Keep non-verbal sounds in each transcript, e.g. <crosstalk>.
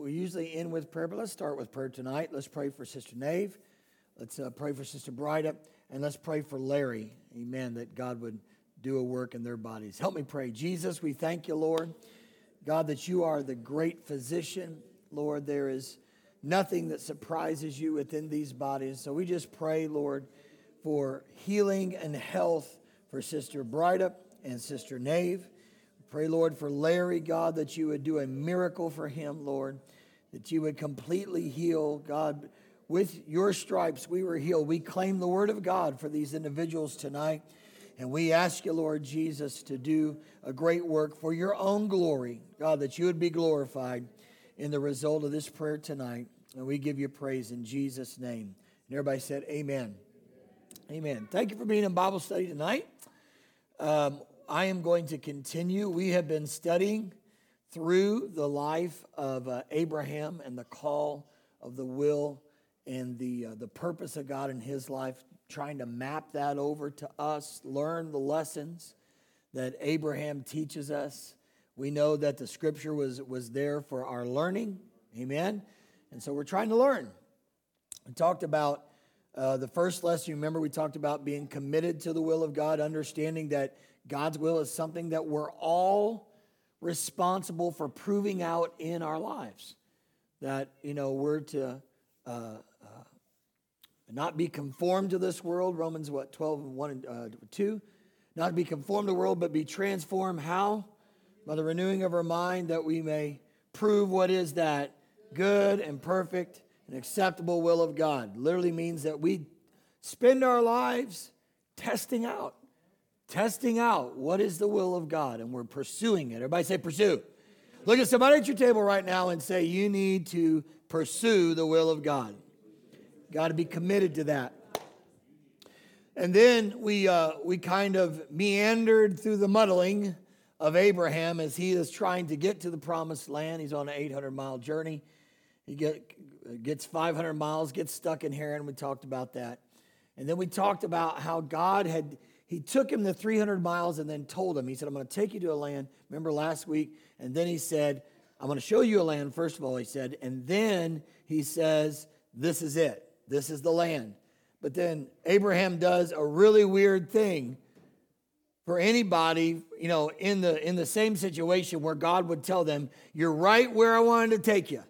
we usually end with prayer, but let's start with prayer tonight. Let's pray for Sister Nave. Let's uh, pray for Sister Bryda. And let's pray for Larry. Amen. That God would do a work in their bodies. Help me pray. Jesus, we thank you, Lord. God, that you are the great physician. Lord, there is nothing that surprises you within these bodies. So we just pray, Lord, for healing and health for Sister Bryda and Sister Nave. Pray, Lord, for Larry, God, that you would do a miracle for him, Lord, that you would completely heal. God, with your stripes we were healed. We claim the word of God for these individuals tonight. And we ask you, Lord Jesus, to do a great work for your own glory, God, that you would be glorified in the result of this prayer tonight. And we give you praise in Jesus' name. And everybody said, Amen. Amen. Thank you for being in Bible study tonight. Um, I am going to continue. We have been studying through the life of uh, Abraham and the call of the will and the, uh, the purpose of God in his life trying to map that over to us, learn the lessons that Abraham teaches us. We know that the scripture was, was there for our learning. Amen. And so we're trying to learn. We talked about uh, the first lesson. You Remember, we talked about being committed to the will of God, understanding that God's will is something that we're all responsible for proving out in our lives. That, you know, we're to uh, not be conformed to this world. Romans, what, 12, 1 and uh, 2. Not be conformed to the world, but be transformed. How? By the renewing of our mind, that we may prove what is that good and perfect and acceptable will of God. Literally means that we spend our lives testing out, testing out what is the will of God, and we're pursuing it. Everybody say, pursue. Look at somebody at your table right now and say, You need to pursue the will of God. Got to be committed to that. And then we, uh, we kind of meandered through the muddling of Abraham as he is trying to get to the promised land. He's on an 800 mile journey. He get, gets 500 miles, gets stuck in Haran. We talked about that. And then we talked about how God had, he took him the 300 miles and then told him, he said, I'm going to take you to a land. Remember last week? And then he said, I'm going to show you a land, first of all, he said. And then he says, This is it. This is the land. But then Abraham does a really weird thing for anybody, you know, in the in the same situation where God would tell them, "You're right where I wanted to take you."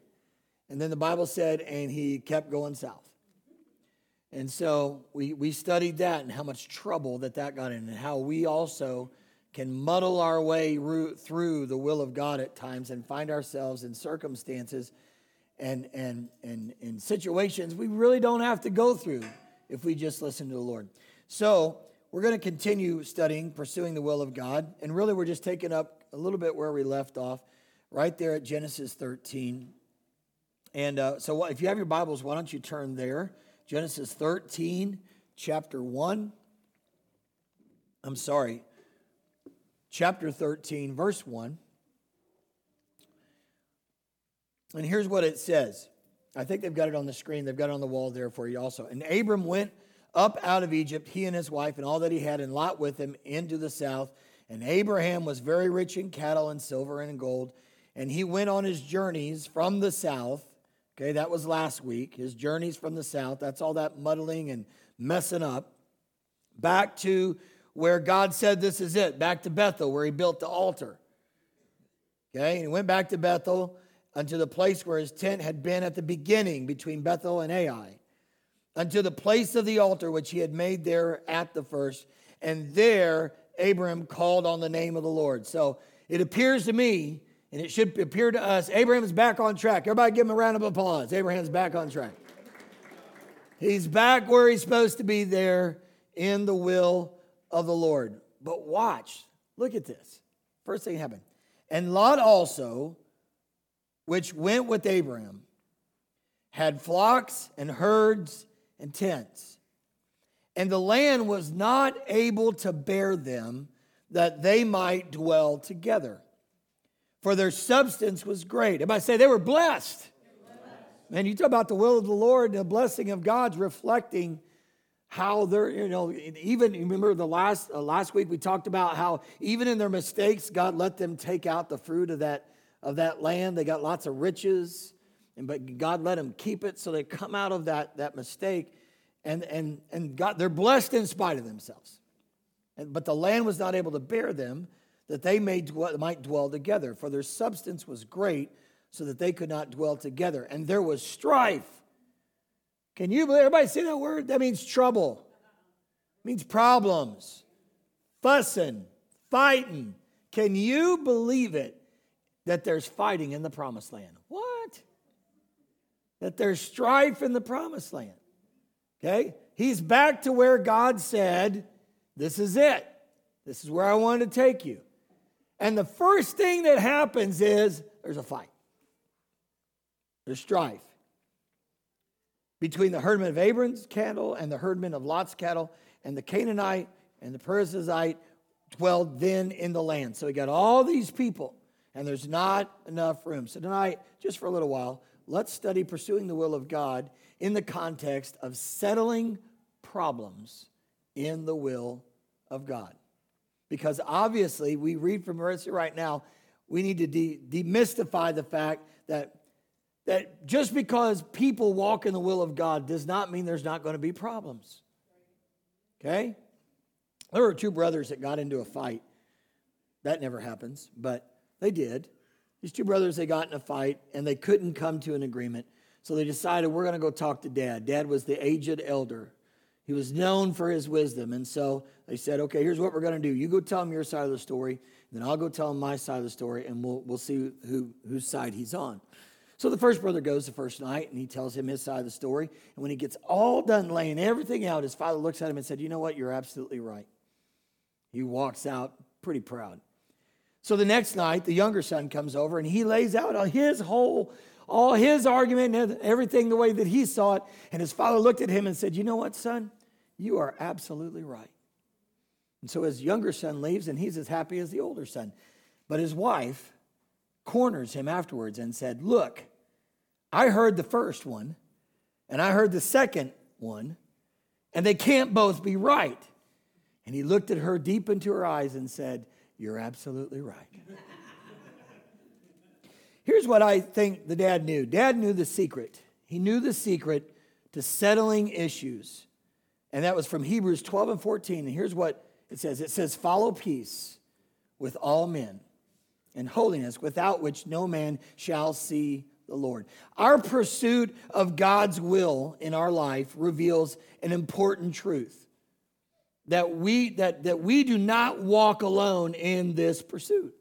And then the Bible said, and he kept going south. And so we we studied that and how much trouble that that got in and how we also can muddle our way through the will of God at times and find ourselves in circumstances and, and, and, and situations we really don't have to go through if we just listen to the Lord. So, we're going to continue studying, pursuing the will of God. And really, we're just taking up a little bit where we left off, right there at Genesis 13. And uh, so, if you have your Bibles, why don't you turn there? Genesis 13, chapter 1. I'm sorry, chapter 13, verse 1. And here's what it says. I think they've got it on the screen. They've got it on the wall there for you also. And Abram went up out of Egypt, he and his wife, and all that he had, and Lot with him into the south. And Abraham was very rich in cattle and silver and gold. And he went on his journeys from the south. Okay, that was last week. His journeys from the south. That's all that muddling and messing up. Back to where God said, This is it. Back to Bethel, where he built the altar. Okay, and he went back to Bethel unto the place where his tent had been at the beginning between Bethel and Ai, unto the place of the altar which he had made there at the first. And there Abraham called on the name of the Lord. So it appears to me, and it should appear to us, Abraham's back on track. Everybody give him a round of applause. Abraham's back on track. He's back where he's supposed to be there in the will of the Lord. But watch, look at this. First thing happened. And Lot also, which went with Abraham had flocks and herds and tents. And the land was not able to bear them that they might dwell together. For their substance was great. Everybody say they were blessed. Man, you talk about the will of the Lord and the blessing of God's reflecting how they're, you know, even remember the last uh, last week we talked about how even in their mistakes, God let them take out the fruit of that of that land. They got lots of riches. And but God let them keep it so they come out of that, that mistake and, and, and God, they're blessed in spite of themselves. And, but the land was not able to bear them that they may dwell, might dwell together, for their substance was great, so that they could not dwell together. And there was strife. Can you believe? Everybody see that word? That means trouble. It means problems, fussing, fighting. Can you believe it that there's fighting in the promised land? What? That there's strife in the promised land. Okay? He's back to where God said, This is it. This is where I want to take you. And the first thing that happens is there's a fight, there's strife between the herdman of Abram's cattle and the herdman of Lot's cattle, and the Canaanite and the Perizzite dwelled then in the land. So we got all these people, and there's not enough room. So tonight, just for a little while, let's study pursuing the will of God in the context of settling problems in the will of God. Because obviously, we read from Marissa right now, we need to de- demystify the fact that, that just because people walk in the will of God does not mean there's not going to be problems. Okay? There were two brothers that got into a fight. That never happens, but they did. These two brothers, they got in a fight and they couldn't come to an agreement. So they decided, we're going to go talk to dad. Dad was the aged elder. He was known for his wisdom. And so they said, okay, here's what we're going to do. You go tell him your side of the story, then I'll go tell him my side of the story, and we'll, we'll see who, whose side he's on. So the first brother goes the first night and he tells him his side of the story. And when he gets all done laying everything out, his father looks at him and said, You know what? You're absolutely right. He walks out pretty proud. So the next night, the younger son comes over and he lays out his whole all his argument and everything the way that he saw it. And his father looked at him and said, You know what, son? You are absolutely right. And so his younger son leaves and he's as happy as the older son. But his wife corners him afterwards and said, Look, I heard the first one and I heard the second one, and they can't both be right. And he looked at her deep into her eyes and said, You're absolutely right. <laughs> Here's what I think the dad knew dad knew the secret. He knew the secret to settling issues. And that was from Hebrews 12 and 14. And here's what it says it says, Follow peace with all men and holiness, without which no man shall see the Lord. Our pursuit of God's will in our life reveals an important truth that we, that, that we do not walk alone in this pursuit.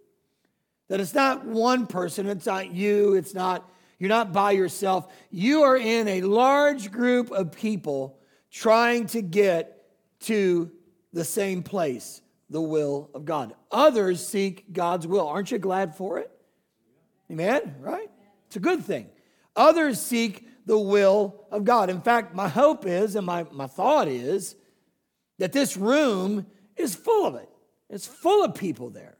That it's not one person, it's not you, it's not, you're not by yourself. You are in a large group of people trying to get to the same place, the will of God. Others seek God's will. Aren't you glad for it? Amen? Right? It's a good thing. Others seek the will of God. In fact, my hope is, and my, my thought is, that this room is full of it. It's full of people there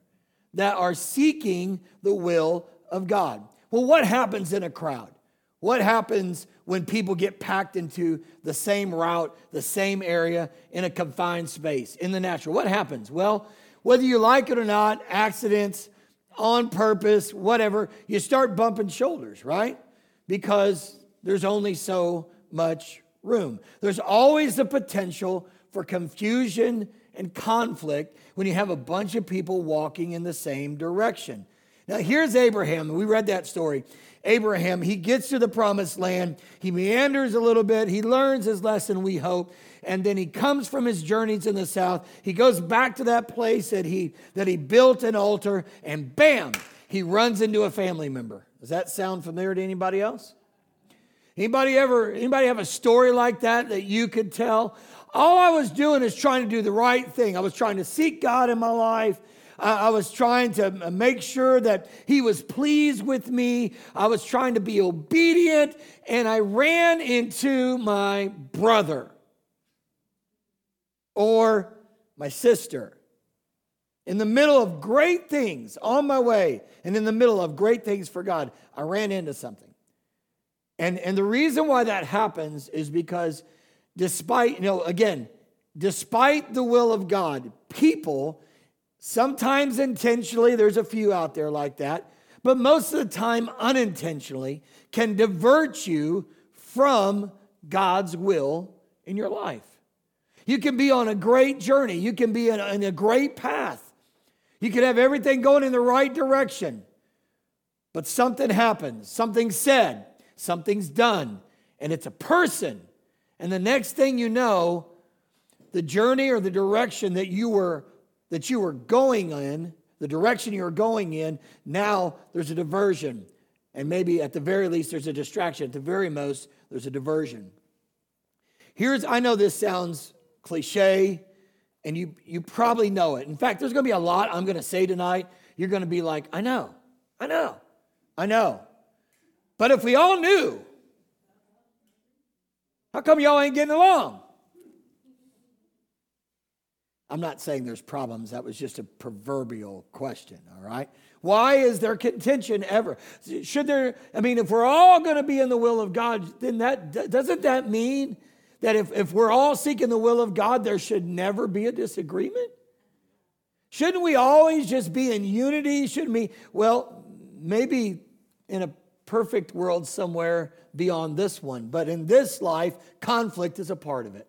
that are seeking the will of God. Well, what happens in a crowd? What happens when people get packed into the same route, the same area, in a confined space, in the natural? What happens? Well, whether you like it or not, accidents, on purpose, whatever, you start bumping shoulders, right? Because there's only so much room. There's always the potential for confusion and conflict when you have a bunch of people walking in the same direction. Now, here's Abraham. We read that story. Abraham, he gets to the promised land. He meanders a little bit. He learns his lesson, we hope. And then he comes from his journeys in the south. He goes back to that place that he, that he built an altar, and bam, he runs into a family member. Does that sound familiar to anybody else? Anybody ever, anybody have a story like that that you could tell? All I was doing is trying to do the right thing. I was trying to seek God in my life. I was trying to make sure that he was pleased with me. I was trying to be obedient, and I ran into my brother or my sister in the middle of great things on my way and in the middle of great things for God. I ran into something. And, and the reason why that happens is because despite, you know, again, despite the will of God, people, sometimes intentionally, there's a few out there like that, but most of the time unintentionally, can divert you from God's will in your life. You can be on a great journey, you can be in a, in a great path, you can have everything going in the right direction, but something happens, something's said, something's done, and it's a person. And the next thing you know, the journey or the direction that you were that you were going in, the direction you were going in, now there's a diversion. And maybe at the very least there's a distraction. At the very most, there's a diversion. Here's I know this sounds cliche, and you you probably know it. In fact, there's gonna be a lot I'm gonna say tonight. You're gonna be like, I know, I know, I know. But if we all knew, how come y'all ain't getting along? I'm not saying there's problems. That was just a proverbial question, all right? Why is there contention ever? Should there, I mean, if we're all going to be in the will of God, then that doesn't that mean that if, if we're all seeking the will of God, there should never be a disagreement? Shouldn't we always just be in unity? Shouldn't we? Well, maybe in a perfect world somewhere beyond this one, but in this life, conflict is a part of it.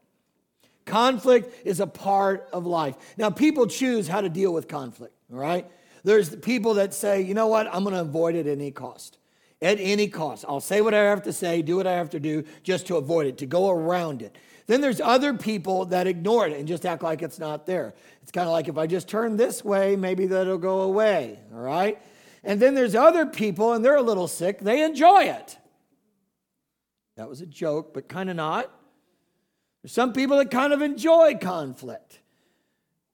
Conflict is a part of life. Now, people choose how to deal with conflict, all right? There's people that say, you know what, I'm going to avoid it at any cost. At any cost. I'll say what I have to say, do what I have to do just to avoid it, to go around it. Then there's other people that ignore it and just act like it's not there. It's kind of like if I just turn this way, maybe that'll go away, all right? And then there's other people, and they're a little sick, they enjoy it. That was a joke, but kind of not. There's some people that kind of enjoy conflict.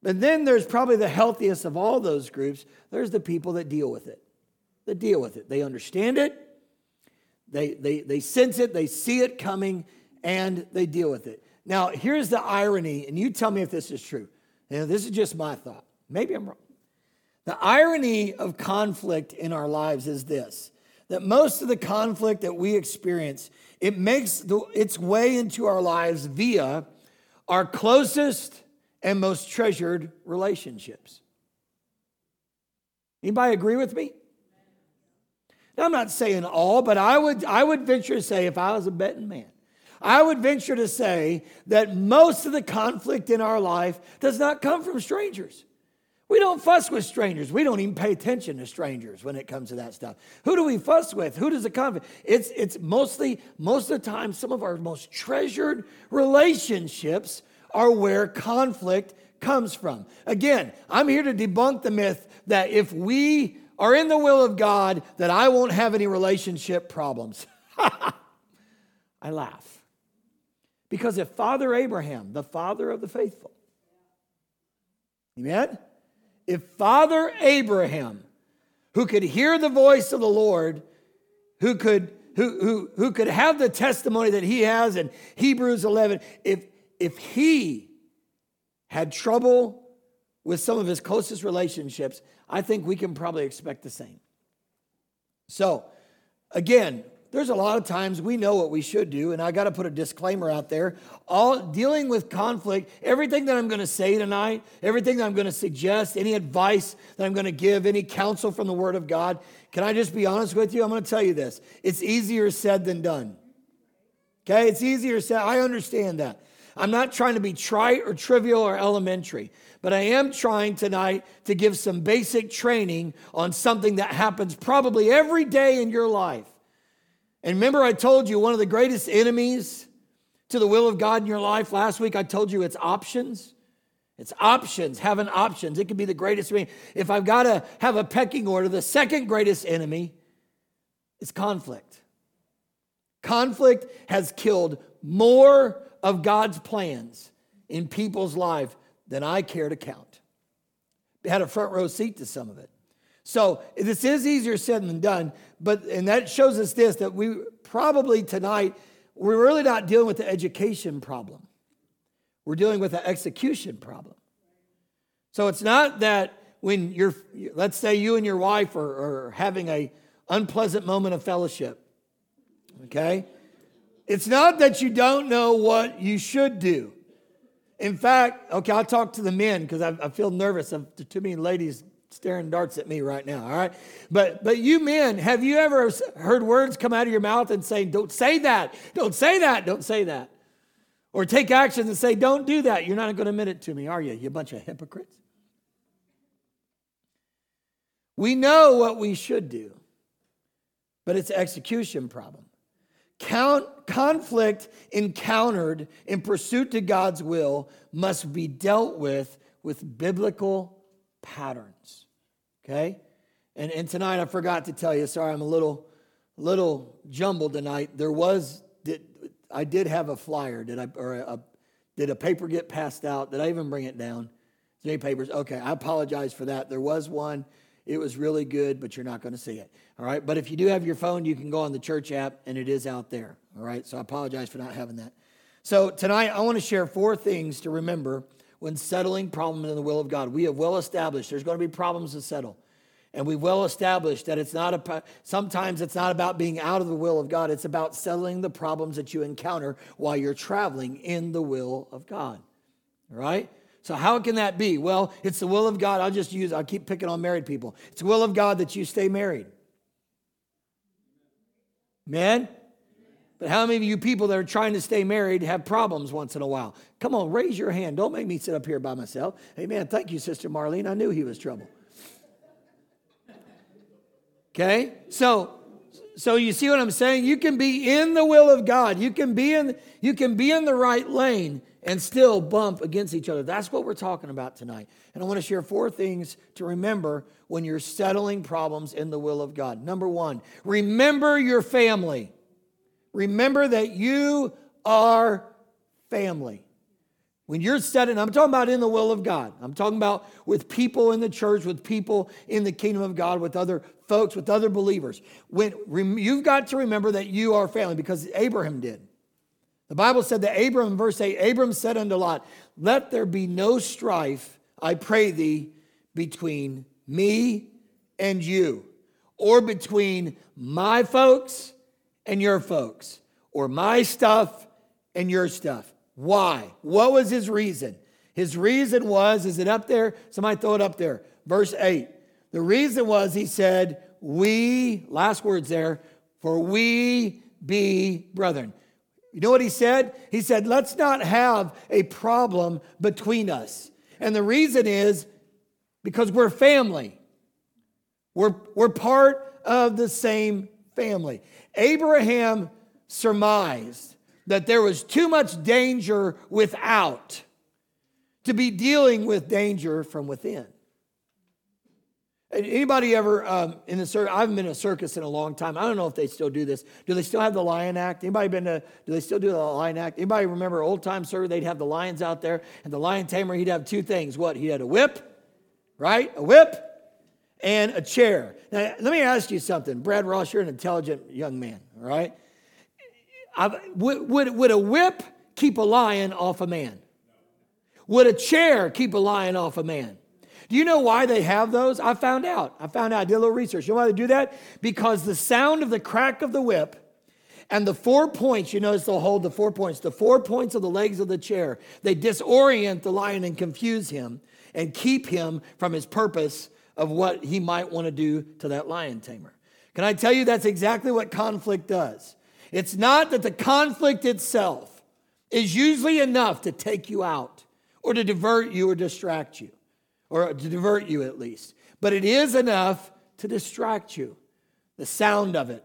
And then there's probably the healthiest of all those groups. There's the people that deal with it. That deal with it. They understand it, they, they, they sense it, they see it coming, and they deal with it. Now, here's the irony, and you tell me if this is true. Know, this is just my thought. Maybe I'm wrong. The irony of conflict in our lives is this that most of the conflict that we experience it makes the, its way into our lives via our closest and most treasured relationships. Anybody agree with me? Now, I'm not saying all, but I would, I would venture to say, if I was a betting man, I would venture to say that most of the conflict in our life does not come from strangers. We don't fuss with strangers. We don't even pay attention to strangers when it comes to that stuff. Who do we fuss with? Who does it come? It's it's mostly most of the time some of our most treasured relationships are where conflict comes from. Again, I'm here to debunk the myth that if we are in the will of God, that I won't have any relationship problems. <laughs> I laugh. Because if Father Abraham, the father of the faithful, Amen? If Father Abraham, who could hear the voice of the Lord, who could who, who, who could have the testimony that he has in Hebrews 11, if, if he had trouble with some of his closest relationships, I think we can probably expect the same. So, again, there's a lot of times we know what we should do, and I got to put a disclaimer out there. All dealing with conflict, everything that I'm going to say tonight, everything that I'm going to suggest, any advice that I'm going to give, any counsel from the Word of God, can I just be honest with you? I'm going to tell you this. It's easier said than done. Okay, it's easier said. I understand that. I'm not trying to be trite or trivial or elementary, but I am trying tonight to give some basic training on something that happens probably every day in your life. And remember, I told you one of the greatest enemies to the will of God in your life last week, I told you it's options. It's options, having options. It can be the greatest enemy. If I've got to have a pecking order, the second greatest enemy is conflict. Conflict has killed more of God's plans in people's life than I care to count. I had a front row seat to some of it. So this is easier said than done, but and that shows us this that we probably tonight we're really not dealing with the education problem. We're dealing with the execution problem. So it's not that when you're let's say you and your wife are, are having a unpleasant moment of fellowship. Okay? It's not that you don't know what you should do. In fact, okay, I'll talk to the men because I, I, feel nervous of too many ladies staring darts at me right now, all right? But but you men, have you ever heard words come out of your mouth and say, "Don't say that. Don't say that. Don't say that." Or take action and say, "Don't do that." You're not going to admit it to me, are you? You bunch of hypocrites. We know what we should do, but it's execution problem. Count, conflict encountered in pursuit to God's will must be dealt with with biblical patterns. Okay? And, and tonight I forgot to tell you, sorry, I'm a little, little jumbled tonight. There was, did, I did have a flyer. Did I, or a, did a paper get passed out? Did I even bring it down? Any papers? Okay, I apologize for that. There was one. It was really good, but you're not going to see it. All right. But if you do have your phone, you can go on the church app and it is out there. All right. So I apologize for not having that. So tonight I want to share four things to remember when settling problems in the will of God. We have well established there's going to be problems to settle. And we've well established that it's not a, sometimes it's not about being out of the will of God. It's about settling the problems that you encounter while you're traveling in the will of God. Right? So, how can that be? Well, it's the will of God. I'll just use, I'll keep picking on married people. It's the will of God that you stay married. Man? But how many of you people that are trying to stay married have problems once in a while? Come on, raise your hand. Don't make me sit up here by myself. Amen. Thank you, Sister Marlene. I knew he was trouble. Okay? So, so you see what I'm saying? You can be in the will of God. You can be in you can be in the right lane and still bump against each other. That's what we're talking about tonight. And I want to share four things to remember when you're settling problems in the will of God. Number one, remember your family. Remember that you are family. When you're settling, I'm talking about in the will of God. I'm talking about with people in the church, with people in the kingdom of God, with other folks, with other believers. When you've got to remember that you are family because Abraham did. The Bible said that Abram, verse 8, Abram said unto Lot, Let there be no strife, I pray thee, between me and you, or between my folks and your folks, or my stuff and your stuff. Why? What was his reason? His reason was, is it up there? Somebody throw it up there. Verse 8. The reason was he said, We, last words there, for we be brethren. You know what he said? He said, let's not have a problem between us. And the reason is because we're family. We're, we're part of the same family. Abraham surmised that there was too much danger without to be dealing with danger from within. Anybody ever um, in the circus? I haven't been in a circus in a long time. I don't know if they still do this. Do they still have the lion act? Anybody been to? Do they still do the lion act? Anybody remember old time circus? They'd have the lions out there, and the lion tamer he'd have two things. What? He had a whip, right? A whip, and a chair. Now let me ask you something, Brad Ross. You're an intelligent young man, all right? Would, would, would a whip keep a lion off a man? Would a chair keep a lion off a man? Do you know why they have those? I found out. I found out. I did a little research. You know why they do that? Because the sound of the crack of the whip and the four points, you notice they'll hold the four points, the four points of the legs of the chair, they disorient the lion and confuse him and keep him from his purpose of what he might want to do to that lion tamer. Can I tell you that's exactly what conflict does? It's not that the conflict itself is usually enough to take you out or to divert you or distract you or to divert you at least. But it is enough to distract you. The sound of it,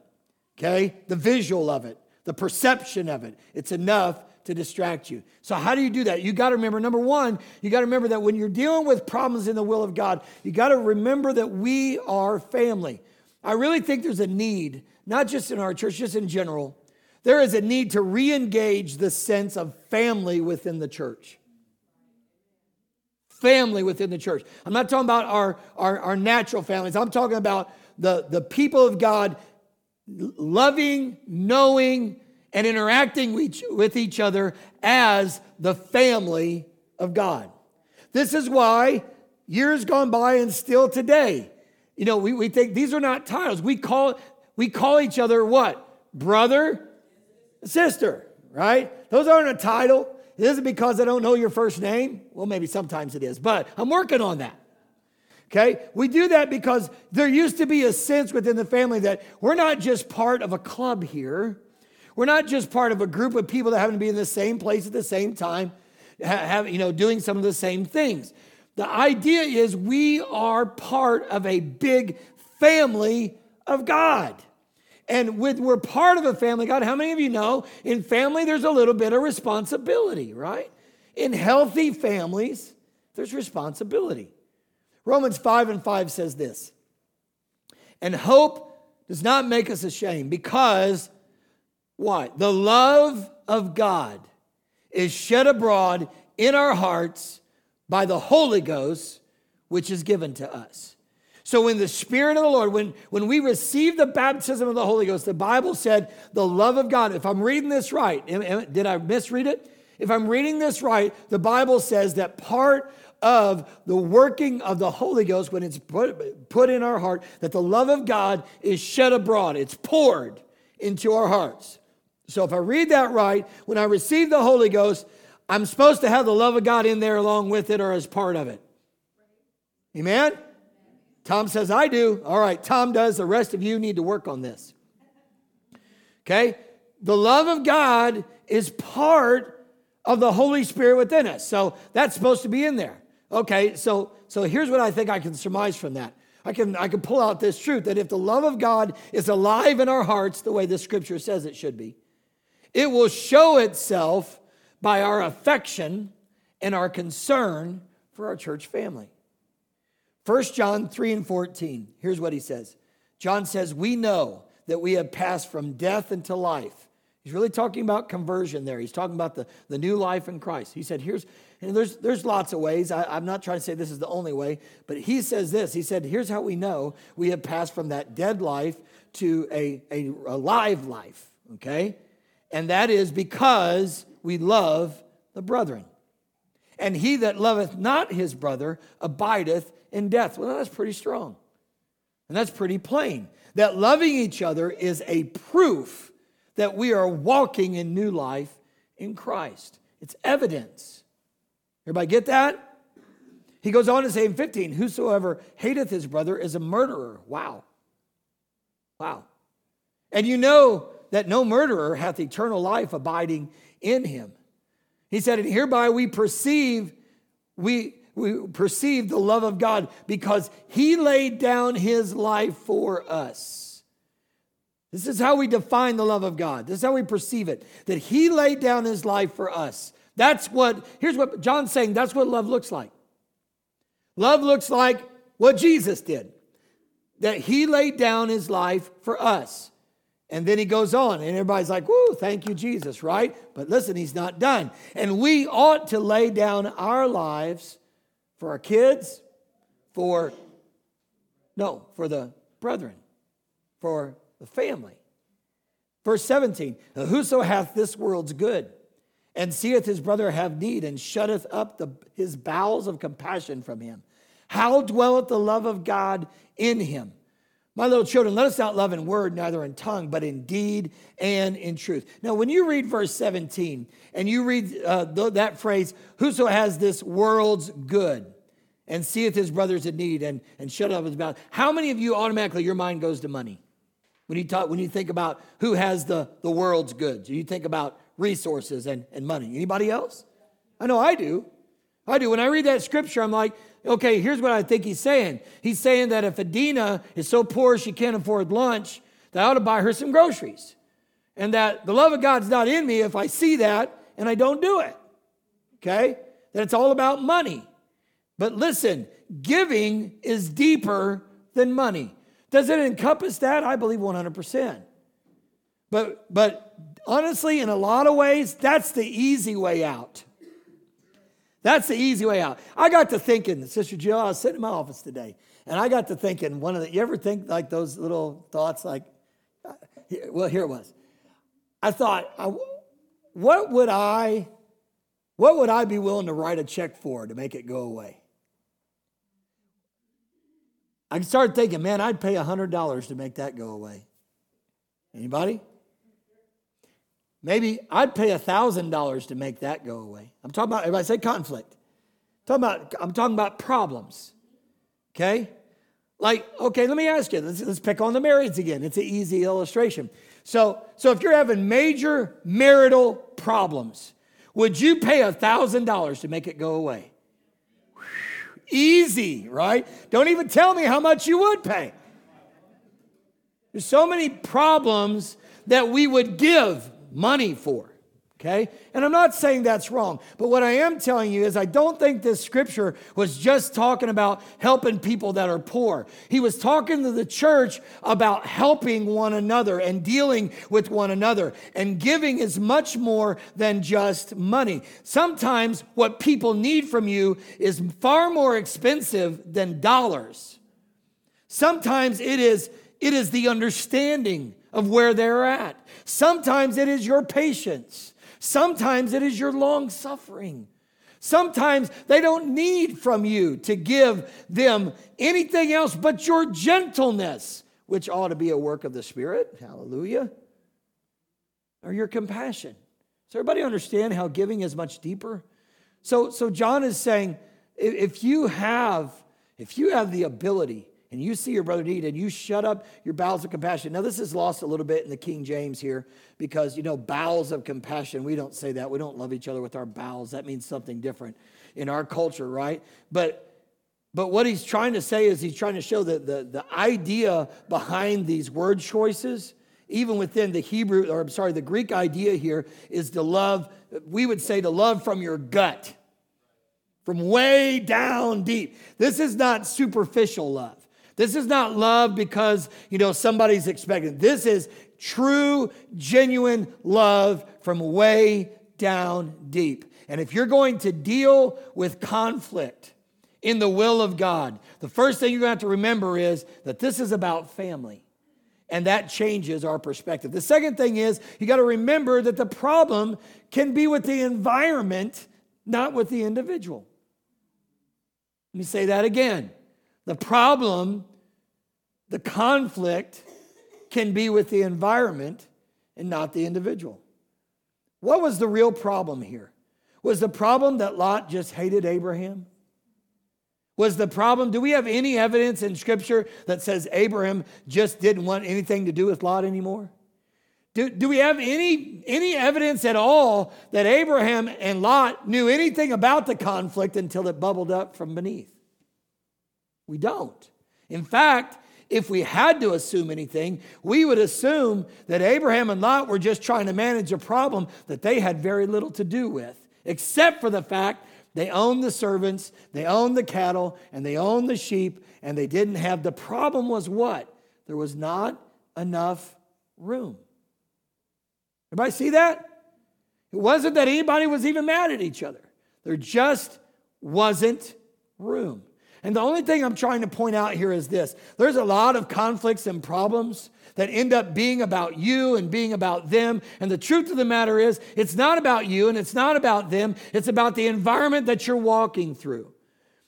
okay? The visual of it, the perception of it. It's enough to distract you. So, how do you do that? You got to remember number one, you got to remember that when you're dealing with problems in the will of God, you got to remember that we are family. I really think there's a need, not just in our church, just in general, there is a need to re engage the sense of family within the church family within the church. I'm not talking about our, our, our natural families. I'm talking about the, the people of God loving, knowing, and interacting with each other as the family of God. This is why years gone by and still today, you know, we, we think these are not titles. We call, we call each other what? Brother, sister, right? Those aren't a title. It because I don't know your first name? Well, maybe sometimes it is, but I'm working on that. Okay? We do that because there used to be a sense within the family that we're not just part of a club here. We're not just part of a group of people that happen to be in the same place at the same time, have, you know, doing some of the same things. The idea is we are part of a big family of God. And with we're part of a family, God, how many of you know in family there's a little bit of responsibility, right? In healthy families, there's responsibility. Romans 5 and 5 says this And hope does not make us ashamed because what? The love of God is shed abroad in our hearts by the Holy Ghost, which is given to us. So, when the Spirit of the Lord, when, when we receive the baptism of the Holy Ghost, the Bible said the love of God, if I'm reading this right, did I misread it? If I'm reading this right, the Bible says that part of the working of the Holy Ghost when it's put, put in our heart, that the love of God is shed abroad, it's poured into our hearts. So if I read that right, when I receive the Holy Ghost, I'm supposed to have the love of God in there along with it or as part of it. Amen? Tom says, I do. All right, Tom does. The rest of you need to work on this. Okay? The love of God is part of the Holy Spirit within us. So that's supposed to be in there. Okay, so so here's what I think I can surmise from that. I can I can pull out this truth that if the love of God is alive in our hearts the way the scripture says it should be, it will show itself by our affection and our concern for our church family. 1 John 3 and 14. Here's what he says. John says, "We know that we have passed from death into life." He's really talking about conversion there. He's talking about the, the new life in Christ. He said, here's, and there's, there's lots of ways. I, I'm not trying to say this is the only way, but he says this. He said, here's how we know we have passed from that dead life to a, a, a live life, okay? And that is because we love the brethren. And he that loveth not his brother abideth in death. Well, that's pretty strong. And that's pretty plain. That loving each other is a proof that we are walking in new life in Christ. It's evidence. Everybody get that? He goes on to say in 15, Whosoever hateth his brother is a murderer. Wow. Wow. And you know that no murderer hath eternal life abiding in him. He said, And hereby we perceive, we, we perceive the love of God because he laid down his life for us. This is how we define the love of God. This is how we perceive it that He laid down His life for us. That's what, here's what John's saying that's what love looks like. Love looks like what Jesus did, that He laid down His life for us. And then he goes on, and everybody's like, Woo, thank you, Jesus, right? But listen, he's not done. And we ought to lay down our lives for our kids, for, no, for the brethren, for the family. Verse 17 Whoso hath this world's good, and seeth his brother have need, and shutteth up the, his bowels of compassion from him, how dwelleth the love of God in him? My little children, let us not love in word, neither in tongue, but in deed and in truth. Now, when you read verse 17 and you read uh, that phrase, whoso has this world's good and seeth his brothers in need and, and shut up his mouth, how many of you automatically your mind goes to money? When you, talk, when you think about who has the, the world's goods, you think about resources and, and money. Anybody else? I know I do. I do. When I read that scripture, I'm like, okay, here's what I think he's saying. He's saying that if Adina is so poor she can't afford lunch, that I ought to buy her some groceries. And that the love of God's not in me if I see that and I don't do it. Okay? That it's all about money. But listen, giving is deeper than money. Does it encompass that? I believe 100%. But, but honestly, in a lot of ways, that's the easy way out. That's the easy way out. I got to thinking, Sister Jill, I was sitting in my office today, and I got to thinking, one of the, you ever think like those little thoughts like, uh, well, here it was. I thought, what would I, what would I be willing to write a check for to make it go away? I started thinking, man, I'd pay $100 to make that go away. Anybody? Maybe I'd pay $1,000 to make that go away. I'm talking about, everybody say conflict, I'm talking about, I'm talking about problems. Okay? Like, okay, let me ask you, let's, let's pick on the marrieds again. It's an easy illustration. So, so if you're having major marital problems, would you pay a $1,000 to make it go away? Easy, right? Don't even tell me how much you would pay. There's so many problems that we would give money for. Okay? And I'm not saying that's wrong, but what I am telling you is I don't think this scripture was just talking about helping people that are poor. He was talking to the church about helping one another and dealing with one another. And giving is much more than just money. Sometimes what people need from you is far more expensive than dollars. Sometimes it is it is the understanding of where they're at. Sometimes it is your patience. Sometimes it is your long suffering. Sometimes they don't need from you to give them anything else but your gentleness, which ought to be a work of the Spirit. Hallelujah. Or your compassion. Does everybody understand how giving is much deeper? So, so John is saying, if you have, if you have the ability and you see your brother need and you shut up your bowels of compassion. Now, this is lost a little bit in the King James here because, you know, bowels of compassion, we don't say that. We don't love each other with our bowels. That means something different in our culture, right? But but what he's trying to say is he's trying to show that the, the idea behind these word choices, even within the Hebrew, or I'm sorry, the Greek idea here is to love, we would say to love from your gut, from way down deep. This is not superficial love. This is not love because, you know, somebody's expecting. This is true, genuine love from way down deep. And if you're going to deal with conflict in the will of God, the first thing you're going to have to remember is that this is about family. And that changes our perspective. The second thing is you got to remember that the problem can be with the environment, not with the individual. Let me say that again. The problem the conflict can be with the environment and not the individual. What was the real problem here? Was the problem that Lot just hated Abraham? Was the problem, do we have any evidence in Scripture that says Abraham just didn't want anything to do with Lot anymore? Do, do we have any, any evidence at all that Abraham and Lot knew anything about the conflict until it bubbled up from beneath? We don't. In fact, if we had to assume anything, we would assume that Abraham and Lot were just trying to manage a problem that they had very little to do with, except for the fact they owned the servants, they owned the cattle, and they owned the sheep, and they didn't have. The problem was what? There was not enough room. Everybody see that? It wasn't that anybody was even mad at each other, there just wasn't room. And the only thing I'm trying to point out here is this there's a lot of conflicts and problems that end up being about you and being about them. And the truth of the matter is, it's not about you and it's not about them, it's about the environment that you're walking through.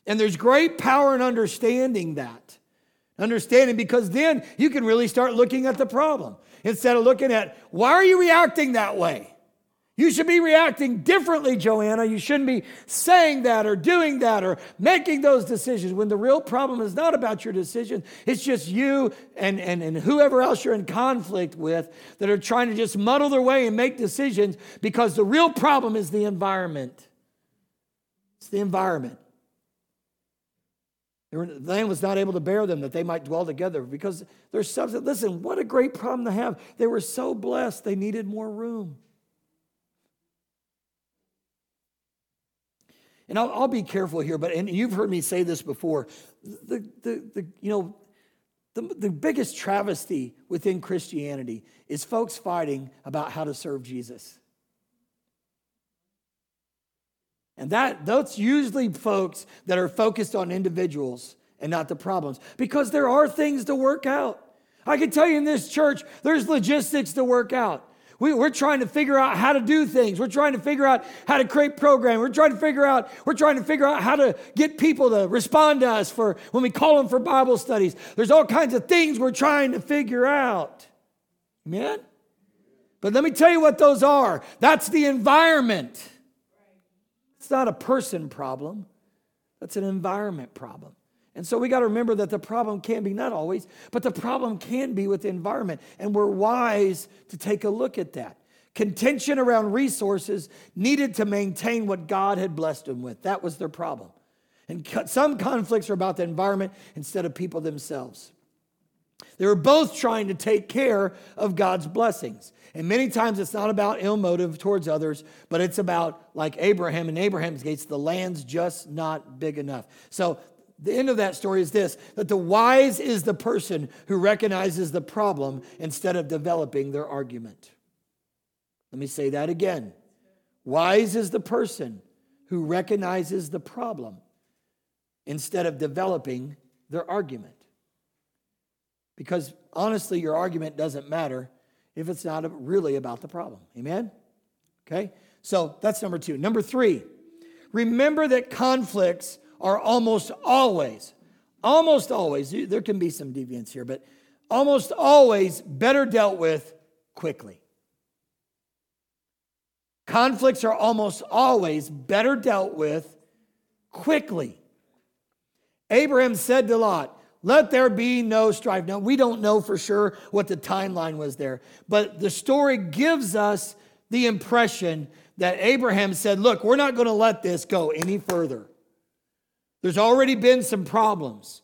And there's great power in understanding that. Understanding because then you can really start looking at the problem instead of looking at why are you reacting that way? You should be reacting differently, Joanna. You shouldn't be saying that or doing that or making those decisions when the real problem is not about your decision. It's just you and, and, and whoever else you're in conflict with that are trying to just muddle their way and make decisions because the real problem is the environment. It's the environment. The land was not able to bear them that they might dwell together because there's something. Listen, what a great problem to have. They were so blessed, they needed more room. And I'll, I'll, be careful here, but and you've heard me say this before. The, the, the, you know, the, the biggest travesty within Christianity is folks fighting about how to serve Jesus. And that that's usually folks that are focused on individuals and not the problems because there are things to work out. I can tell you in this church, there's logistics to work out. We, are trying to figure out how to do things. We're trying to figure out how to create programs. We're trying to figure out, we're trying to figure out how to get people to respond to us for when we call them for Bible studies. There's all kinds of things we're trying to figure out. Amen? But let me tell you what those are. That's the environment. It's not a person problem. That's an environment problem. And so we got to remember that the problem can be not always, but the problem can be with the environment. And we're wise to take a look at that. Contention around resources needed to maintain what God had blessed them with. That was their problem. And some conflicts are about the environment instead of people themselves. They were both trying to take care of God's blessings. And many times it's not about ill motive towards others, but it's about, like Abraham in Abraham's gates, the land's just not big enough. So the end of that story is this that the wise is the person who recognizes the problem instead of developing their argument. Let me say that again. Wise is the person who recognizes the problem instead of developing their argument. Because honestly, your argument doesn't matter if it's not really about the problem. Amen? Okay? So that's number two. Number three, remember that conflicts are almost always, almost always, there can be some deviance here, but almost always better dealt with quickly. Conflicts are almost always better dealt with quickly. Abraham said to Lot, Let there be no strife. Now, we don't know for sure what the timeline was there, but the story gives us the impression that Abraham said, Look, we're not going to let this go any further. There's already been some problems.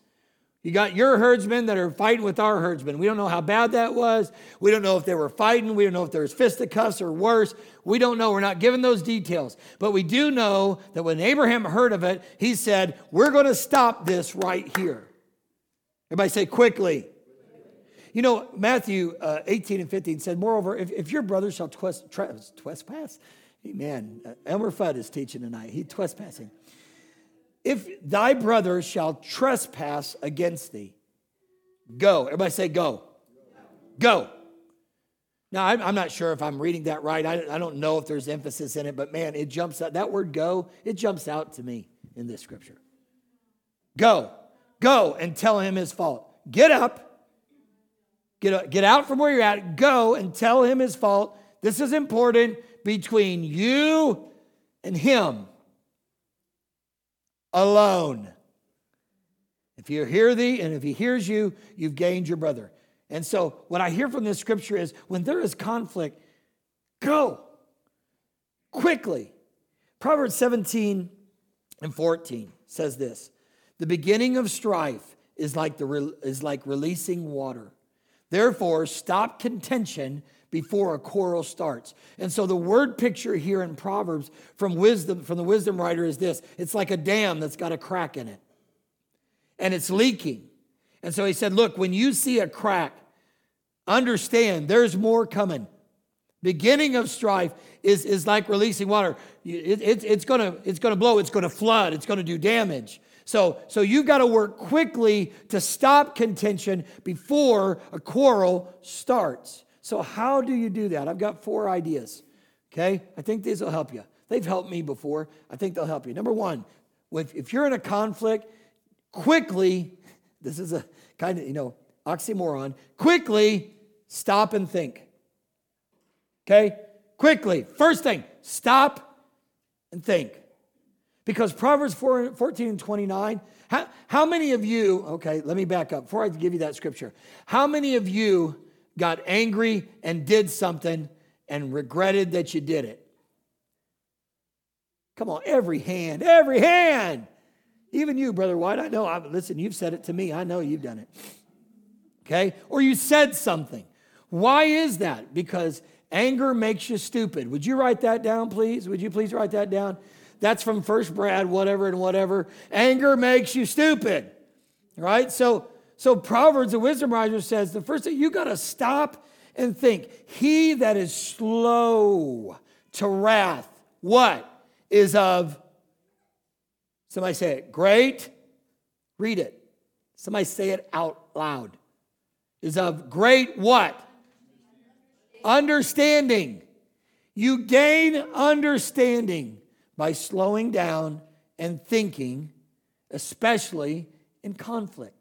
You got your herdsmen that are fighting with our herdsmen. We don't know how bad that was. We don't know if they were fighting. We don't know if there was fisticuffs or worse. We don't know. We're not given those details. But we do know that when Abraham heard of it, he said, We're going to stop this right here. Everybody say quickly. You know, Matthew uh, 18 and 15 said, Moreover, if, if your brother shall trespass, amen. Uh, Elmer Fudd is teaching tonight. He's trespassing. If thy brother shall trespass against thee, go. Everybody say, go. Go. Now, I'm not sure if I'm reading that right. I don't know if there's emphasis in it, but man, it jumps out. That word go, it jumps out to me in this scripture. Go. Go and tell him his fault. Get up. Get, uh, get out from where you're at. Go and tell him his fault. This is important between you and him alone. If you hear thee and if he hears you, you've gained your brother. And so, what I hear from this scripture is when there is conflict, go quickly. Proverbs 17 and 14 says this The beginning of strife is like, the, is like releasing water. Therefore, stop contention before a quarrel starts. And so the word picture here in Proverbs from wisdom from the wisdom writer is this. It's like a dam that's got a crack in it. And it's leaking. And so he said, "Look, when you see a crack, understand there's more coming. Beginning of strife is, is like releasing water. It, it, it's gonna it's gonna blow. It's gonna flood. It's gonna do damage. So, so you've got to work quickly to stop contention before a quarrel starts. So, how do you do that? I've got four ideas. Okay? I think these will help you. They've helped me before. I think they'll help you. Number one, if you're in a conflict, quickly, <laughs> this is a kind of, you know, oxymoron, quickly stop and think. Okay? Quickly. First thing, stop and think. Because Proverbs 4, 14 and 29, how, how many of you, okay, let me back up before I give you that scripture. How many of you got angry and did something and regretted that you did it. Come on, every hand, every hand. Even you, Brother White, I know. I, listen, you've said it to me. I know you've done it. Okay? Or you said something. Why is that? Because anger makes you stupid. Would you write that down, please? Would you please write that down? That's from First Brad, whatever and whatever. Anger makes you stupid. Right? So so Proverbs, the wisdom writer says, the first thing you got to stop and think. He that is slow to wrath, what is of? Somebody say it. Great. Read it. Somebody say it out loud. Is of great what? Understanding. You gain understanding by slowing down and thinking, especially in conflict.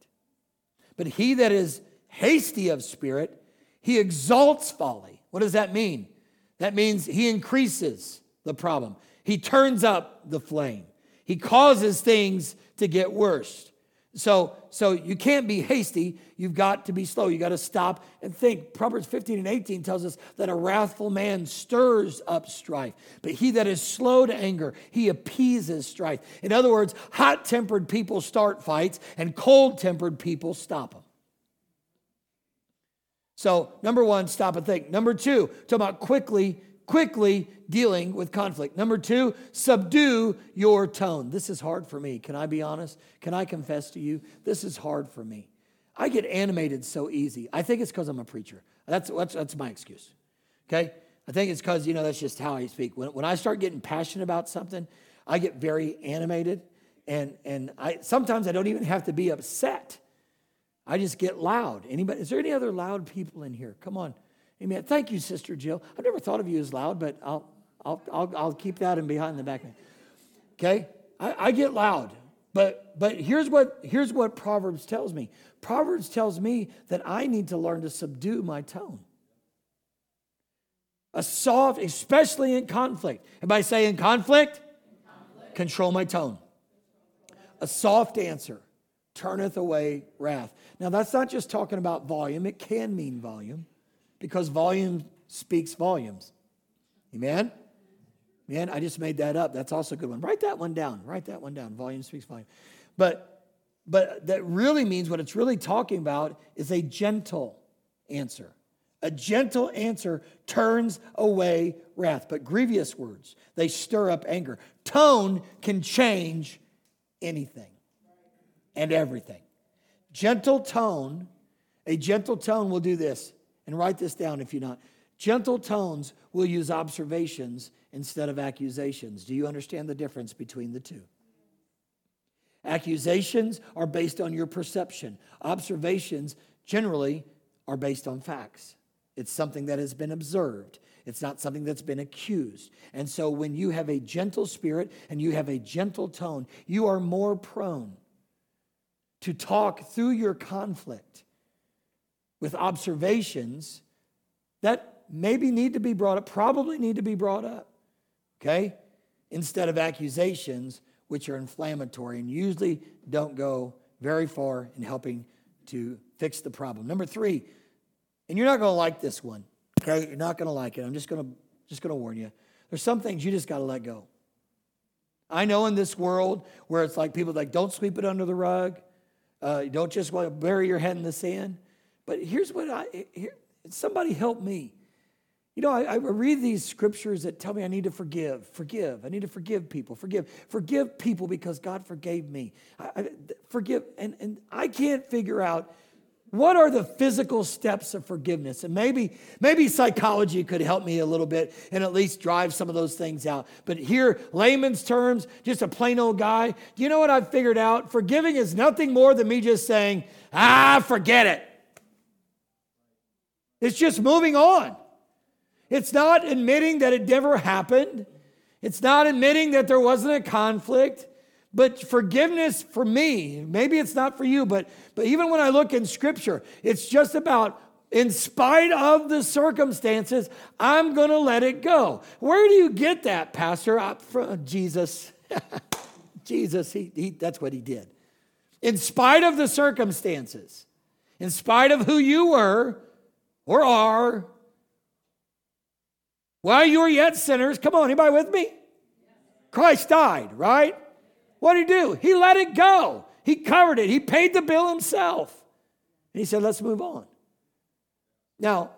But he that is hasty of spirit, he exalts folly. What does that mean? That means he increases the problem. He turns up the flame. He causes things to get worse. So, so you can't be hasty. You've got to be slow. You got to stop and think. Proverbs 15 and 18 tells us that a wrathful man stirs up strife, but he that is slow to anger, he appeases strife. In other words, hot tempered people start fights, and cold tempered people stop them. So, number one, stop and think. Number two, talk about quickly quickly dealing with conflict. Number two, subdue your tone. This is hard for me. Can I be honest? Can I confess to you? This is hard for me. I get animated so easy. I think it's because I'm a preacher. That's, that's, that's my excuse. Okay? I think it's because, you know, that's just how I speak. When, when I start getting passionate about something, I get very animated. And, and I, sometimes I don't even have to be upset. I just get loud. Anybody? Is there any other loud people in here? Come on. Amen. Thank you, Sister Jill. I've never thought of you as loud, but I'll, I'll, I'll, I'll keep that in behind the back. Okay? I, I get loud. But, but here's, what, here's what Proverbs tells me Proverbs tells me that I need to learn to subdue my tone. A soft, especially in conflict. Everybody say in conflict? in conflict? Control my tone. A soft answer turneth away wrath. Now, that's not just talking about volume, it can mean volume because volume speaks volumes. Amen? Man, I just made that up. That's also a good one. Write that one down. Write that one down. Volume speaks volume. But but that really means what it's really talking about is a gentle answer. A gentle answer turns away wrath, but grievous words, they stir up anger. Tone can change anything and everything. Gentle tone, a gentle tone will do this and write this down if you're not. Gentle tones will use observations instead of accusations. Do you understand the difference between the two? Accusations are based on your perception, observations generally are based on facts. It's something that has been observed. It's not something that's been accused. And so when you have a gentle spirit and you have a gentle tone, you are more prone to talk through your conflict with observations that maybe need to be brought up, probably need to be brought up, okay? Instead of accusations, which are inflammatory and usually don't go very far in helping to fix the problem. Number three, and you're not going to like this one, okay? You're not going to like it. I'm just going to just going to warn you. There's some things you just got to let go. I know in this world where it's like people like don't sweep it under the rug, uh, don't just bury your head in the sand. But here's what I, here, somebody help me. You know, I, I, read these scriptures that tell me I need to forgive, forgive. I need to forgive people, forgive, forgive people because God forgave me. I, I, forgive, and, and I can't figure out what are the physical steps of forgiveness. And maybe, maybe psychology could help me a little bit and at least drive some of those things out. But here, layman's terms, just a plain old guy. You know what I've figured out? Forgiving is nothing more than me just saying, ah, forget it. It's just moving on. It's not admitting that it never happened. It's not admitting that there wasn't a conflict. But forgiveness for me, maybe it's not for you, but, but even when I look in scripture, it's just about in spite of the circumstances, I'm going to let it go. Where do you get that, Pastor? Uh, from Jesus. <laughs> Jesus, he, he, that's what he did. In spite of the circumstances, in spite of who you were, or are, while you were yet sinners, come on, anybody with me? Christ died, right? What did he do? He let it go. He covered it. He paid the bill himself. And he said, let's move on. Now,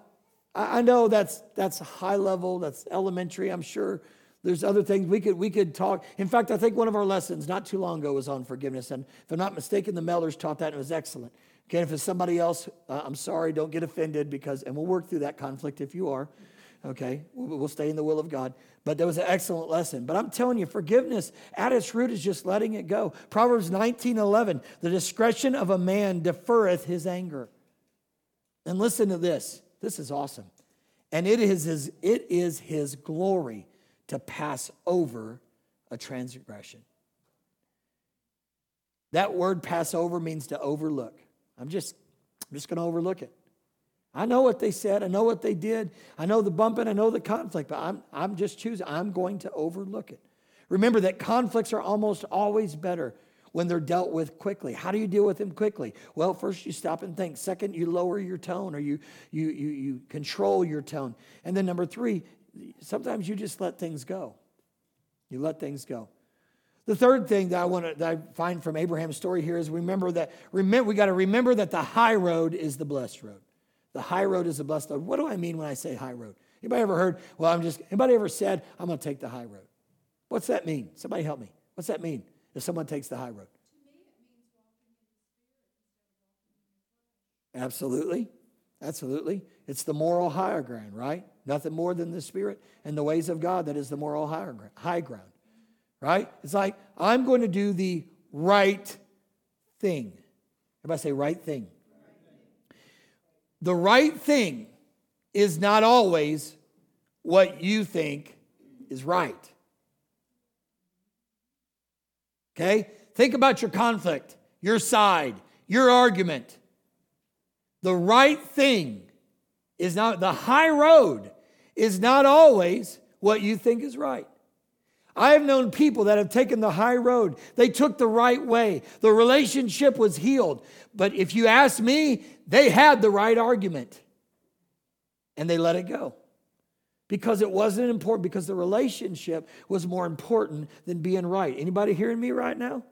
I know that's that's high level, that's elementary. I'm sure there's other things we could we could talk. In fact, I think one of our lessons not too long ago was on forgiveness. And if I'm not mistaken, the Mellers taught that and it was excellent. Okay, if it's somebody else, uh, I'm sorry, don't get offended because, and we'll work through that conflict if you are. Okay, we'll, stay in the will of God. But that was an excellent lesson. But I'm telling you, forgiveness at its root is just letting it go. Proverbs 19 11, the discretion of a man deferreth his anger. And listen to this. This is awesome. And it is his, it is his glory to pass over a transgression. That word pass over means to overlook. I'm just, I'm just going to overlook it. I know what they said. I know what they did. I know the bumping. I know the conflict, but I'm, I'm just choosing. I'm going to overlook it. Remember that conflicts are almost always better when they're dealt with quickly. How do you deal with them quickly? Well, first you stop and think. Second, you lower your tone or you, you, you, you control your tone. And then number three, sometimes you just let things go. You let things go. The third thing that I want to that I find from Abraham's story here is remember that remember we got to remember that the high road is the blessed road. The high road is the blessed road. What do I mean when I say high road? Anybody ever heard? Well, I'm just. Anybody ever said I'm going to take the high road? What's that mean? Somebody help me. What's that mean? If someone takes the high road? Absolutely. Absolutely. It's the moral higher ground, right? Nothing more than the Spirit and the ways of God that is the moral higher high ground, right? It's like, I'm going to do the right thing. Everybody say, right thing. The right thing is not always what you think is right. Okay? Think about your conflict, your side, your argument. The right thing is not, the high road is not always what you think is right. I have known people that have taken the high road. They took the right way. The relationship was healed. But if you ask me, they had the right argument and they let it go because it wasn't important because the relationship was more important than being right. Anybody hearing me right now?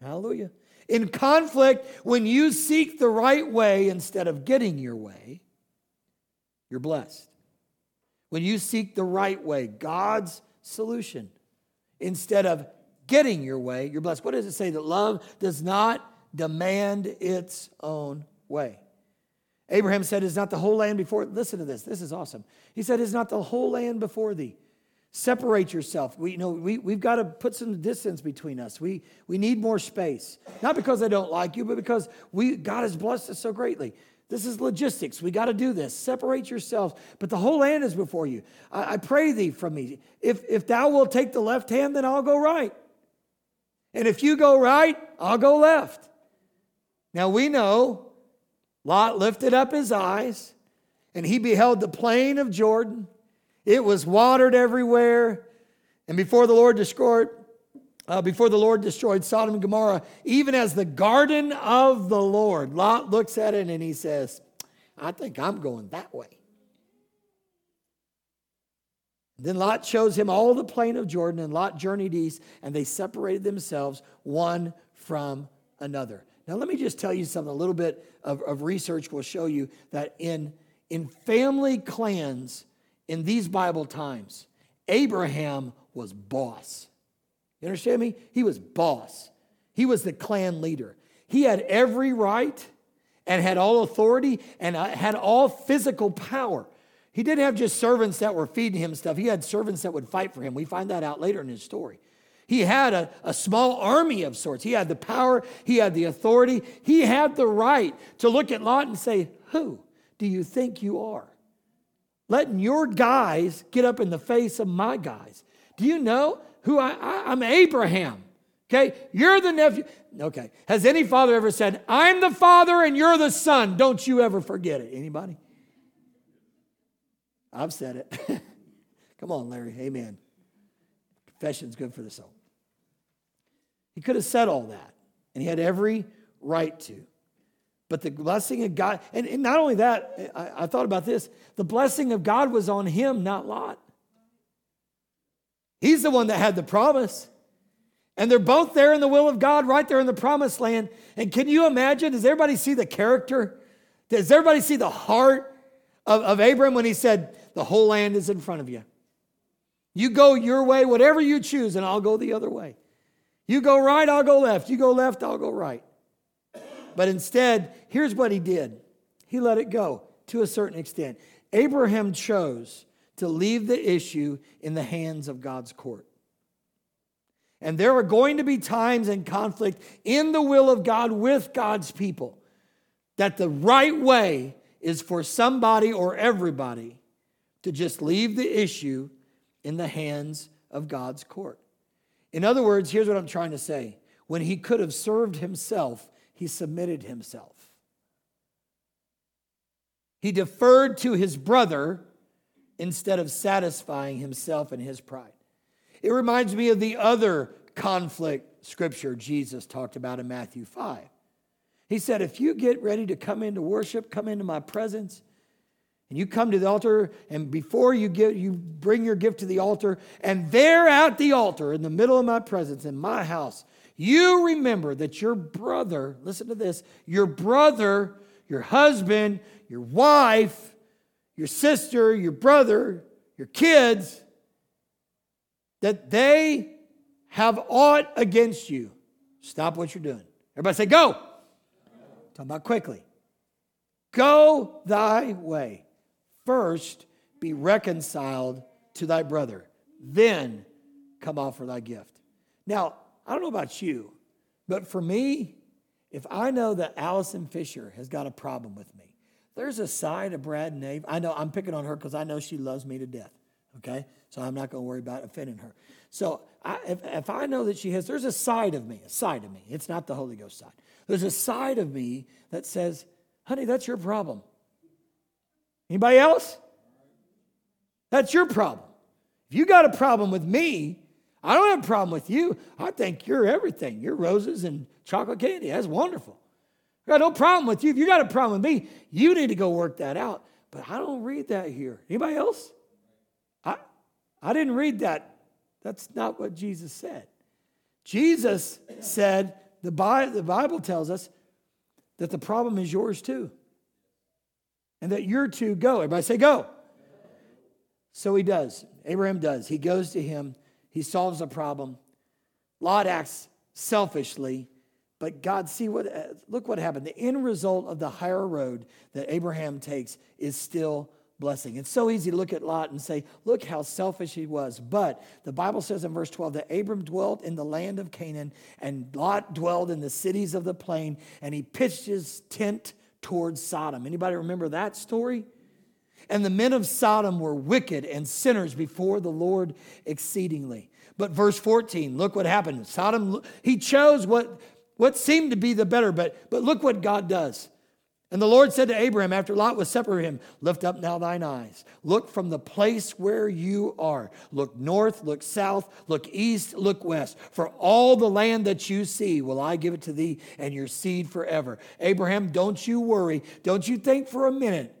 Hallelujah. In conflict, when you seek the right way instead of getting your way, you're blessed. When you seek the right way, God's solution, instead of getting your way, you're blessed. What does it say? That love does not demand its own way. Abraham said, Is not the whole land before? Listen to this. This is awesome. He said, Is not the whole land before thee? Separate yourself. We, you know, we, we've got to put some distance between us. We, we need more space. Not because I don't like you, but because we, God has blessed us so greatly. This is logistics. We got to do this. Separate yourselves. But the whole land is before you. I, I pray thee from me. If, if thou wilt take the left hand, then I'll go right. And if you go right, I'll go left. Now we know Lot lifted up his eyes and he beheld the plain of Jordan. It was watered everywhere. And before the Lord destroyed, uh, before the Lord destroyed Sodom and Gomorrah, even as the garden of the Lord, Lot looks at it and he says, I think I'm going that way. Then Lot shows him all the plain of Jordan, and Lot journeyed east, and they separated themselves one from another. Now, let me just tell you something. A little bit of, of research will show you that in, in family clans in these Bible times, Abraham was boss. You understand me? He was boss. He was the clan leader. He had every right and had all authority and uh, had all physical power. He didn't have just servants that were feeding him stuff, he had servants that would fight for him. We find that out later in his story. He had a, a small army of sorts. He had the power, he had the authority, he had the right to look at Lot and say, Who do you think you are? Letting your guys get up in the face of my guys. Do you know who I, I I'm Abraham? Okay, you're the nephew. Okay, has any father ever said, I'm the father and you're the son? Don't you ever forget it. Anybody? I've said it. <laughs> Come on, Larry. Amen. Confession's good for the soul. He could have said all that, and he had every right to. But the blessing of God, and, and not only that, I, I thought about this the blessing of God was on him, not Lot. He's the one that had the promise. And they're both there in the will of God, right there in the promised land. And can you imagine? Does everybody see the character? Does everybody see the heart of, of Abram when he said, The whole land is in front of you? You go your way, whatever you choose, and I'll go the other way. You go right, I'll go left. You go left, I'll go right. But instead, here's what he did he let it go to a certain extent. Abraham chose to leave the issue in the hands of God's court. And there are going to be times and conflict in the will of God with God's people that the right way is for somebody or everybody to just leave the issue in the hands of God's court. In other words, here's what I'm trying to say. When he could have served himself, he submitted himself. He deferred to his brother instead of satisfying himself and his pride. It reminds me of the other conflict scripture Jesus talked about in Matthew 5. He said, If you get ready to come into worship, come into my presence, and you come to the altar, and before you give, you bring your gift to the altar, and there at the altar, in the middle of my presence, in my house, you remember that your brother, listen to this, your brother, your husband, your wife, your sister, your brother, your kids, that they have aught against you. Stop what you're doing. Everybody say, go. Talk about quickly. Go thy way. First, be reconciled to thy brother. Then come offer thy gift. Now, I don't know about you, but for me, if I know that Allison Fisher has got a problem with me, there's a side of Brad Nave. I know I'm picking on her because I know she loves me to death. Okay? So I'm not going to worry about offending her. So I, if, if I know that she has, there's a side of me, a side of me. It's not the Holy Ghost side. There's a side of me that says, honey, that's your problem. Anybody else? That's your problem. If you got a problem with me, I don't have a problem with you. I think you're everything. You're roses and chocolate candy. That's wonderful. Got no problem with you. If you got a problem with me, you need to go work that out. But I don't read that here. Anybody else? I, I didn't read that. That's not what Jesus said. Jesus said, the Bible, the Bible tells us that the problem is yours too. And that you're to go. Everybody say, go. So he does. Abraham does. He goes to him, he solves the problem. Lot acts selfishly but God, see what, uh, look what happened. The end result of the higher road that Abraham takes is still blessing. It's so easy to look at Lot and say, look how selfish he was. But the Bible says in verse 12 that Abram dwelt in the land of Canaan and Lot dwelled in the cities of the plain and he pitched his tent towards Sodom. Anybody remember that story? And the men of Sodom were wicked and sinners before the Lord exceedingly. But verse 14, look what happened. Sodom, he chose what what seemed to be the better, but, but look what God does. And the Lord said to Abraham after Lot was separated from him, Lift up now thine eyes. Look from the place where you are. Look north, look south, look east, look west. For all the land that you see will I give it to thee and your seed forever. Abraham, don't you worry. Don't you think for a minute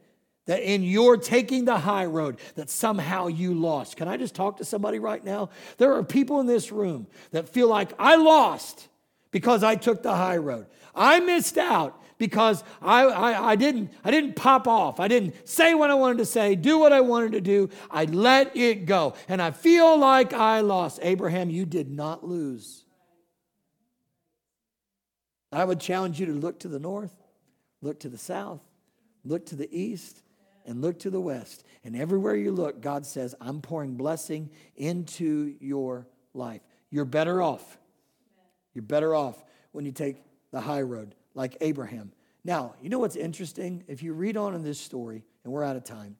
that in your taking the high road that somehow you lost. Can I just talk to somebody right now? There are people in this room that feel like I lost because I took the high road. I missed out because I, I, I, didn't, I didn't pop off. I didn't say what I wanted to say, do what I wanted to do. I let it go. And I feel like I lost. Abraham, you did not lose. I would challenge you to look to the north, look to the south, look to the east, and look to the west. And everywhere you look, God says, I'm pouring blessing into your life. You're better off you're better off when you take the high road, like Abraham. Now, you know what's interesting? If you read on in this story, and we're out of time,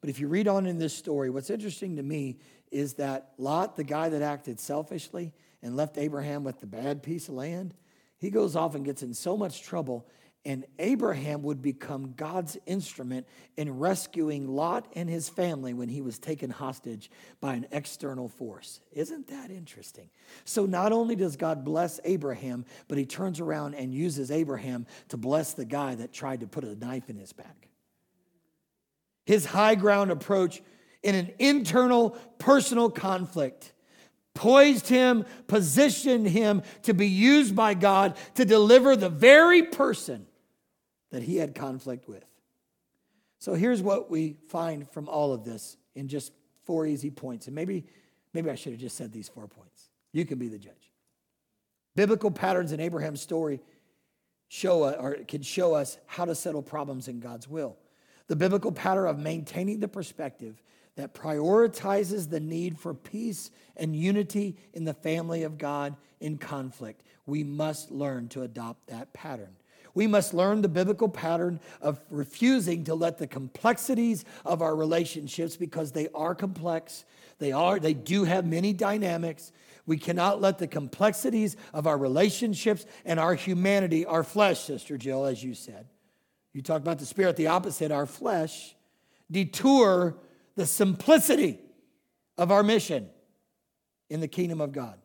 but if you read on in this story, what's interesting to me is that Lot, the guy that acted selfishly and left Abraham with the bad piece of land, he goes off and gets in so much trouble and Abraham would become God's instrument in rescuing Lot and his family when he was taken hostage by an external force. Isn't that interesting? So, not only does God bless Abraham, but he turns around and uses Abraham to bless the guy that tried to put a knife in his back. His high ground approach in an internal personal conflict poised him, positioned him to be used by God to deliver the very person that he had conflict with. So here's what we find from all of this in just four easy points. And maybe, maybe I should have just said these four points. You can be the judge. Biblical patterns in Abraham's story show uh, or can show us how to settle problems in God's will. The biblical pattern of maintaining the perspective that prioritizes the need for peace and unity in the family of God in conflict. We must learn to adopt that pattern. We must learn the biblical pattern of refusing to let the complexities of our relationships, because they are complex, they are, they do have many dynamics. We cannot let the complexities of our relationships and our humanity, our flesh, Sister Jill, as you said. You talk about the spirit, the opposite, our flesh, detour the simplicity of our mission in the kingdom of God.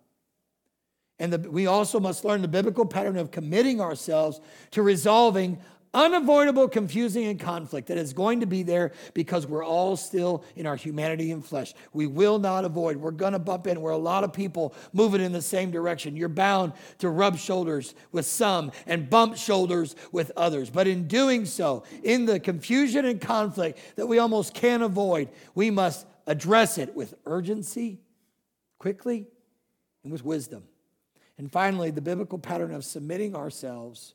And the, we also must learn the biblical pattern of committing ourselves to resolving unavoidable confusing and conflict that is going to be there because we're all still in our humanity and flesh. We will not avoid. We're going to bump in. We're a lot of people moving in the same direction. You're bound to rub shoulders with some and bump shoulders with others. But in doing so, in the confusion and conflict that we almost can't avoid, we must address it with urgency, quickly, and with wisdom. And finally, the biblical pattern of submitting ourselves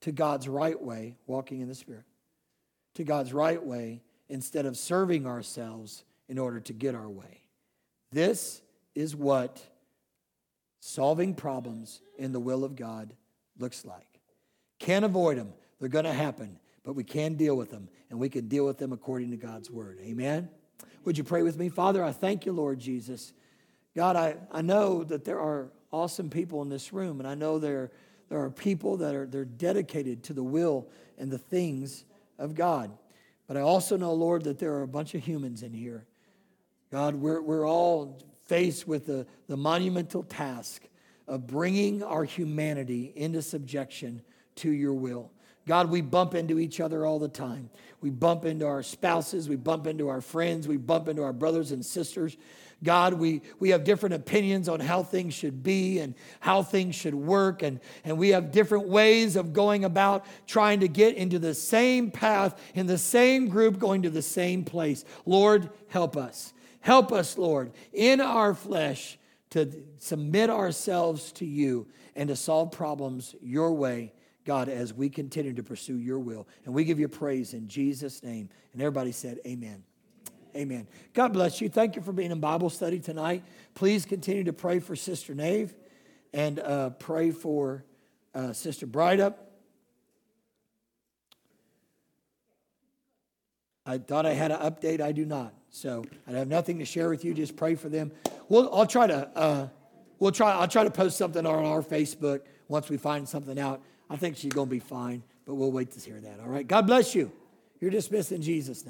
to God's right way, walking in the Spirit, to God's right way instead of serving ourselves in order to get our way. This is what solving problems in the will of God looks like. Can't avoid them, they're going to happen, but we can deal with them, and we can deal with them according to God's word. Amen? Would you pray with me? Father, I thank you, Lord Jesus. God, I, I know that there are awesome people in this room, and I know there there are people that are they're dedicated to the will and the things of God. But I also know, Lord, that there are a bunch of humans in here. God, we're, we're all faced with the, the monumental task of bringing our humanity into subjection to your will. God, we bump into each other all the time. We bump into our spouses, we bump into our friends, we bump into our brothers and sisters. God, we, we have different opinions on how things should be and how things should work, and, and we have different ways of going about trying to get into the same path, in the same group, going to the same place. Lord, help us. Help us, Lord, in our flesh to submit ourselves to you and to solve problems your way, God, as we continue to pursue your will. And we give you praise in Jesus' name. And everybody said, Amen. Amen. God bless you. Thank you for being in Bible study tonight. Please continue to pray for Sister Nave and uh, pray for uh, Sister Brightup. I thought I had an update. I do not. So I have nothing to share with you. Just pray for them. We'll, I'll try to. Uh, we'll try. I'll try to post something on our Facebook once we find something out. I think she's going to be fine, but we'll wait to hear that. All right. God bless you. You're dismissed in Jesus' name.